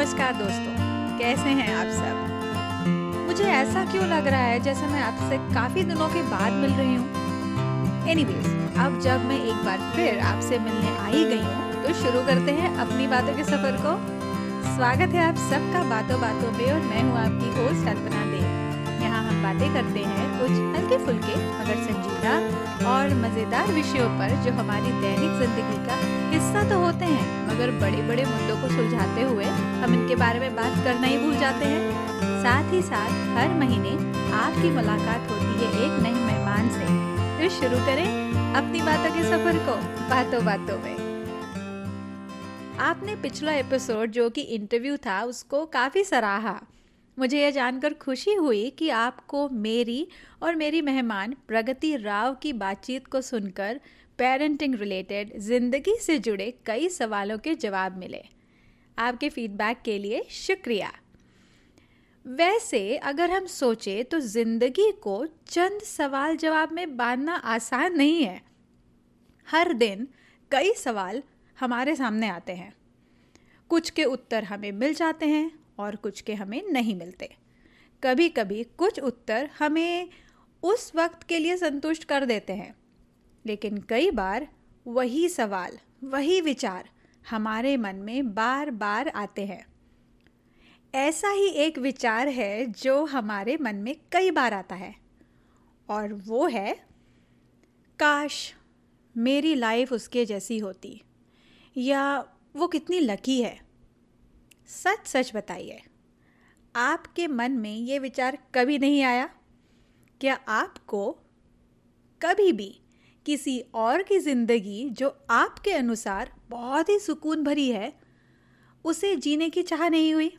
नमस्कार दोस्तों, कैसे हैं आप सब? मुझे ऐसा क्यों लग रहा है जैसे मैं आपसे काफ़ी दिनों के बाद मिल रही हूँ। एनीवेज अब जब मैं एक बार फिर आपसे मिलने आई गई हूँ तो शुरू करते हैं अपनी बातों के सफ़र को। स्वागत है आप सबका बातों बातों पे और मैं हूँ आपकी होस्ट अल्पना बातें करते हैं कुछ हल्के फुल्के मगर संजीदा और मज़ेदार विषयों पर जो हमारी दैनिक ज़िंदगी का हिस्सा तो होते हैं, मगर बड़े बड़े मुद्दों को सुलझाते हुए हम इनके बारे में बात करना ही भूल जाते हैं। साथ ही साथ, हर महीने आपकी मुलाकात होती है एक नए मेहमान से। तो शुरू करें अपनी बातों के सफ़र को बातों बातों में। आपने पिछला एपिसोड जो कि इंटरव्यू था, उसको काफ़ी सराहा। मुझे यह जानकर खुशी हुई कि आपको मेरी और मेरी मेहमान प्रगति राव की बातचीत को सुनकर पेरेंटिंग रिलेटेड ज़िंदगी से जुड़े कई सवालों के जवाब मिले। आपके फीडबैक के लिए शुक्रिया। वैसे अगर हम सोचें तो ज़िंदगी को चंद सवाल जवाब में बांधना आसान नहीं है। हर दिन कई सवाल हमारे सामने आते हैं। कुछ के उत्तर हमें मिल जाते हैं और कुछ के हमें नहीं मिलते। कभी कभी कुछ उत्तर हमें उस वक्त के लिए संतुष्ट कर देते हैं। लेकिन कई बार वही सवाल, वही विचार हमारे मन में बार बार आते हैं। ऐसा ही एक विचार है जो हमारे मन में कई बार आता है। और वो है, काश मेरी लाइफ उसके जैसी होती, या वो कितनी लकी है। सच सच बताइए, आपके मन में ये विचार कभी नहीं आया? क्या आपको कभी भी किसी और की ज़िंदगी जो आपके अनुसार बहुत ही सुकून भरी है, उसे जीने की चाह नहीं हुई?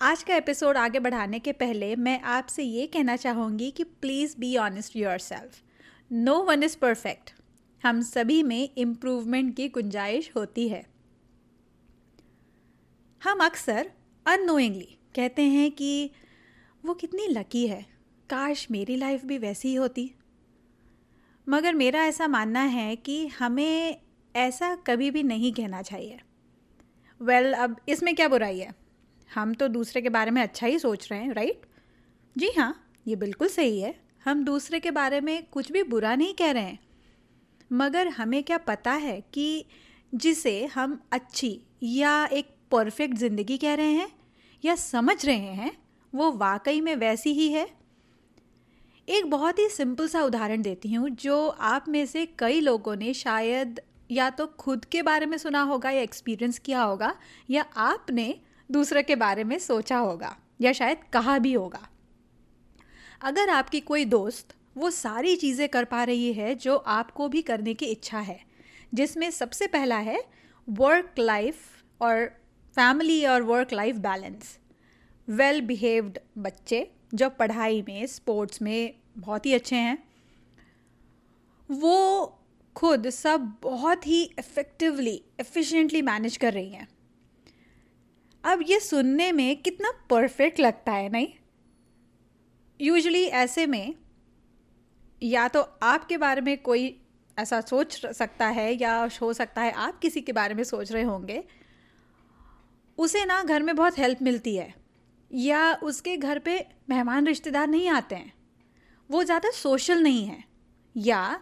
आज का एपिसोड आगे बढ़ाने के पहले मैं आपसे ये कहना चाहूँगी कि please be honest yourself no one is perfect हम सभी में इम्प्रूवमेंट की गुंजाइश होती है। हम अक्सर अनोइंगली कहते हैं कि वो कितनी लकी है। काश मेरी लाइफ भी वैसी ही होती। मगर मेरा ऐसा मानना है कि हमें ऐसा कभी भी नहीं कहना चाहिए। वेल well, अब इसमें क्या बुराई है? हम तो दूसरे के बारे में अच्छा ही सोच रहे हैं राइट जी हाँ ये बिल्कुल सही है। हम दूसरे के बारे में कुछ भी बुरा नहीं कह रहे हैं। मगर हमें क्या पता है कि जिसे हम अच्छी या एक परफेक्ट ज़िंदगी कह रहे हैं या समझ रहे हैं, वो वाकई में वैसी ही है? एक बहुत ही सिंपल सा उदाहरण देती हूँ, जो आप में से कई लोगों ने शायद या तो खुद के बारे में सुना होगा या एक्सपीरियंस किया होगा, या आपने दूसरे के बारे में सोचा होगा, या शायद कहा भी होगा। अगर आपकी कोई दोस्त वो सारी चीज़ें कर पा रही है, जो आपको भी करने की इच्छा है, जिसमें सबसे पहला है वर्क लाइफ और फैमिली और work life balance well behaved बच्चे, जो पढ़ाई में स्पोर्ट्स में बहुत ही अच्छे हैं, वो खुद सब बहुत ही इफ़ेक्टिवली एफिशिएंटली मैनेज कर रही हैं। अब ये सुनने में कितना परफेक्ट लगता है, नहीं? यूजुअली ऐसे में या तो आपके बारे में कोई ऐसा सोच सकता है या हो सकता है आप किसी के बारे में सोच रहे होंगे उसे ना घर में बहुत हेल्प मिलती है। या उसके घर पे मेहमान रिश्तेदार नहीं आते हैं। वो ज़्यादा सोशल नहीं है। या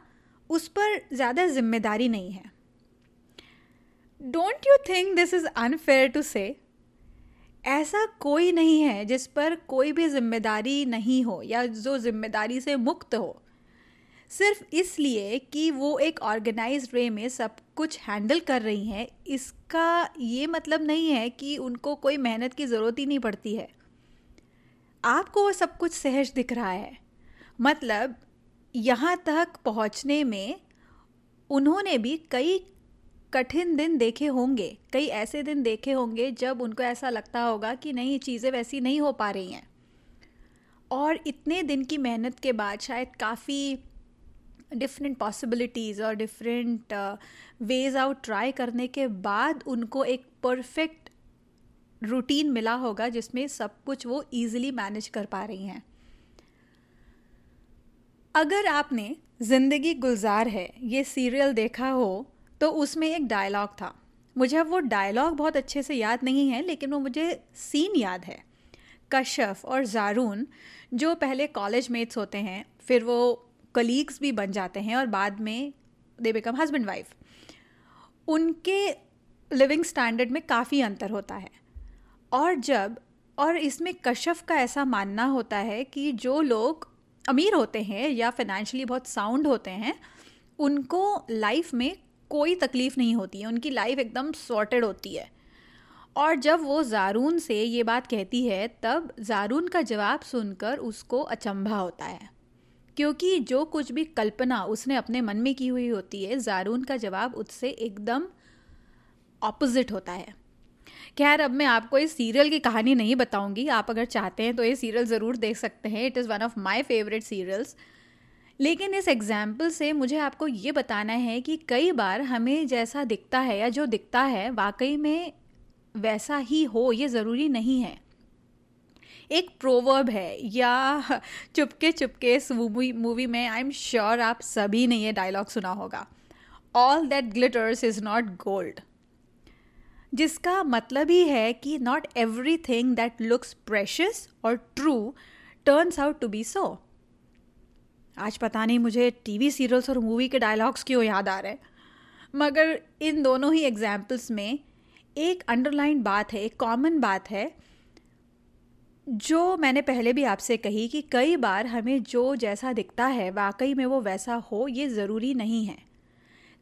उस पर ज़्यादा ज़िम्मेदारी नहीं है। Don't you think this is unfair to से ऐसा कोई नहीं है जिस पर कोई भी ज़िम्मेदारी नहीं हो या जो ज़िम्मेदारी से मुक्त हो। सिर्फ़ इसलिए कि वो एक ऑर्गेनाइज वे में सब कुछ हैंडल कर रही हैं, इसका ये मतलब नहीं है कि उनको कोई मेहनत की ज़रूरत ही नहीं पड़ती है। आपको वो सब कुछ सहज दिख रहा है। मतलब यहाँ तक पहुँचने में उन्होंने भी कई कठिन दिन देखे होंगे, कई ऐसे दिन देखे होंगे जब उनको ऐसा लगता होगा कि नहीं, चीज़ें वैसी नहीं हो पा रही हैं। और इतने दिन की मेहनत के बाद शायद काफ़ी डिफरेंट पॉसिबिलिटीज़ और डिफरेंट वेज आउट ट्राई करने के बाद उनको एक परफेक्ट रूटीन मिला होगा जिसमें सब कुछ वो ईजिली मैनेज कर पा रही हैं। अगर आपने ज़िंदगी गुलजार है, ये सीरियल देखा हो तो उसमें एक डायलॉग था। मुझे वो डायलॉग बहुत अच्छे से याद नहीं है, लेकिन वो मुझे सीन याद है। कश्यफ और जारून, जो पहले कॉलेज मेट्स होते हैं, फिर वो कलीग्स भी बन जाते हैं और बाद में दे बिकम हस्बैंड वाइफ उनके लिविंग स्टैंडर्ड में काफ़ी अंतर होता है। और जब, और इसमें कश्यफ का ऐसा मानना होता है कि जो लोग अमीर होते हैं या फिनेंशियली बहुत साउंड होते हैं, उनको लाइफ में कोई तकलीफ़ नहीं होती है। उनकी लाइफ एकदम सॉर्टेड होती है। और जब वो जारून से ये बात कहती है, तब जारून का जवाब सुनकर उसको अचंभा होता है। क्योंकि जो कुछ भी कल्पना उसने अपने मन में की हुई होती है, जारून का जवाब उससे एकदम ऑपोजिट होता है। खैर, अब मैं आपको इस सीरियल की कहानी नहीं बताऊँगी। आप अगर चाहते हैं तो ये सीरियल ज़रूर देख सकते हैं। It is one of my favourite serials लेकिन इस एग्ज़ाम्पल से मुझे आपको ये बताना है कि कई बार हमें जैसा दिखता है या जो दिखता है, वाकई में वैसा ही हो, ये ज़रूरी नहीं है। एक प्रोवर्ब है, या चुपके चुपके इस मूवी में आई एम श्योर आप सभी ने ये डायलॉग सुना होगा। All that glitters is not gold जिसका मतलब ही है कि not everything that looks precious और true turns out to be so आज पता नहीं मुझे टीवी सीरियल्स और मूवी के डायलॉग्स क्यों याद आ रहे मगर इन दोनों ही एग्जाम्पल्स में एक अंडरलाइन बात है, एक कॉमन बात है जो मैंने पहले भी आपसे कही कि कई बार हमें जो जैसा दिखता है, वाकई में वो वैसा हो, ये ज़रूरी नहीं है।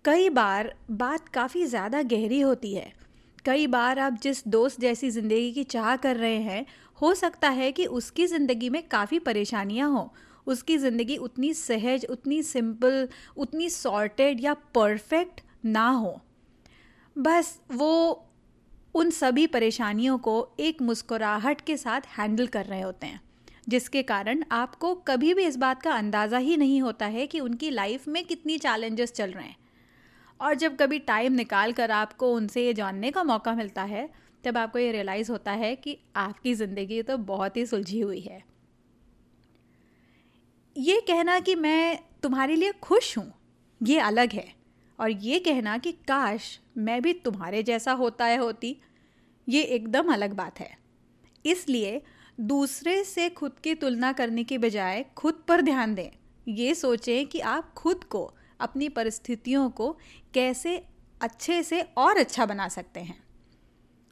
कई बार बात काफ़ी ज़्यादा गहरी होती है। कई बार आप जिस दोस्त जैसी ज़िंदगी की चाह कर रहे हैं, हो सकता है कि उसकी ज़िंदगी में काफ़ी परेशानियाँ हों। उसकी ज़िंदगी उतनी सहज, उतनी सिंपल, उतनी सॉर्टेड या परफेक्ट ना हो। बस वो उन सभी परेशानियों को एक मुस्कुराहट के साथ हैंडल कर रहे होते हैं, जिसके कारण आपको कभी भी इस बात का अंदाज़ा ही नहीं होता है कि उनकी लाइफ में कितनी चैलेंजेस चल रहे हैं। और जब कभी टाइम निकाल कर आपको उनसे ये जानने का मौका मिलता है, तब आपको ये रियलाइज़ होता है कि आपकी ज़िंदगी तो बहुत ही सुलझी हुई है। ये कहना कि मैं तुम्हारे लिए खुश हूँ, ये अलग है। और ये कहना कि काश मैं भी तुम्हारे जैसा होता है होती। ये एकदम अलग बात है। इसलिए दूसरे से खुद की तुलना करने के बजाय खुद पर ध्यान दें। ये सोचें कि आप खुद को, अपनी परिस्थितियों को कैसे अच्छे से और अच्छा बना सकते हैं।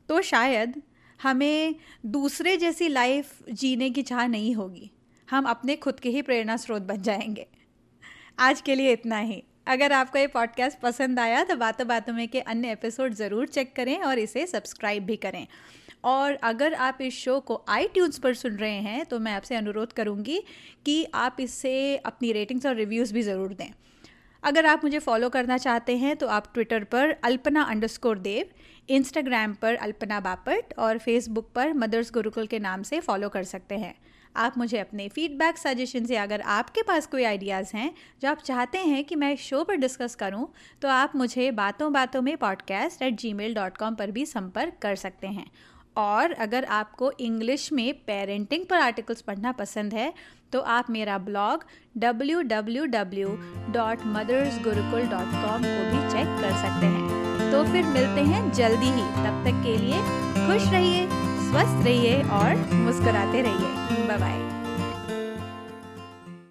तो शायद हमें दूसरे जैसी लाइफ जीने की चाह नहीं होगी। हम अपने खुद के ही प्रेरणा स्रोत बन जाएँगे। आज के लिए इतना ही। अगर आपको ये पॉडकास्ट पसंद आया तो बातों बातों में के अन्य एपिसोड ज़रूर चेक करें और इसे सब्सक्राइब भी करें। और अगर आप इस शो को आई पर सुन रहे हैं तो मैं आपसे अनुरोध करूँगी कि आप इसे अपनी रेटिंग्स और रिव्यूज़ भी ज़रूर दें। अगर आप मुझे फॉलो करना चाहते हैं तो आप ट्विटर पर अल्पना अंडरस्कोर देव इंस्टाग्राम पर अल्पना बापट और फेसबुक पर मदर्स गुरुकुल के नाम से फॉलो कर सकते हैं। आप मुझे अपने फीडबैक सजेशन से अगर आपके पास कोई आइडियाज़ हैं, जो आप चाहते हैं कि मैं शो पर डिस्कस करूँ तो आप मुझे बातों बातों में podcast at gmail dot com पर भी संपर्क कर सकते हैं। और अगर आपको इंग्लिश में पेरेंटिंग पर आर्टिकल्स पढ़ना पसंद है तो आप मेरा blog W W W dot Gurukul dot com को भी चेक कर सकते हैं। तो फिर मिलते हैं जल्दी ही। तब तक के लिए खुश रहिए, स्वस्थ रहिए और मुस्कुराते रहिए। Bye bye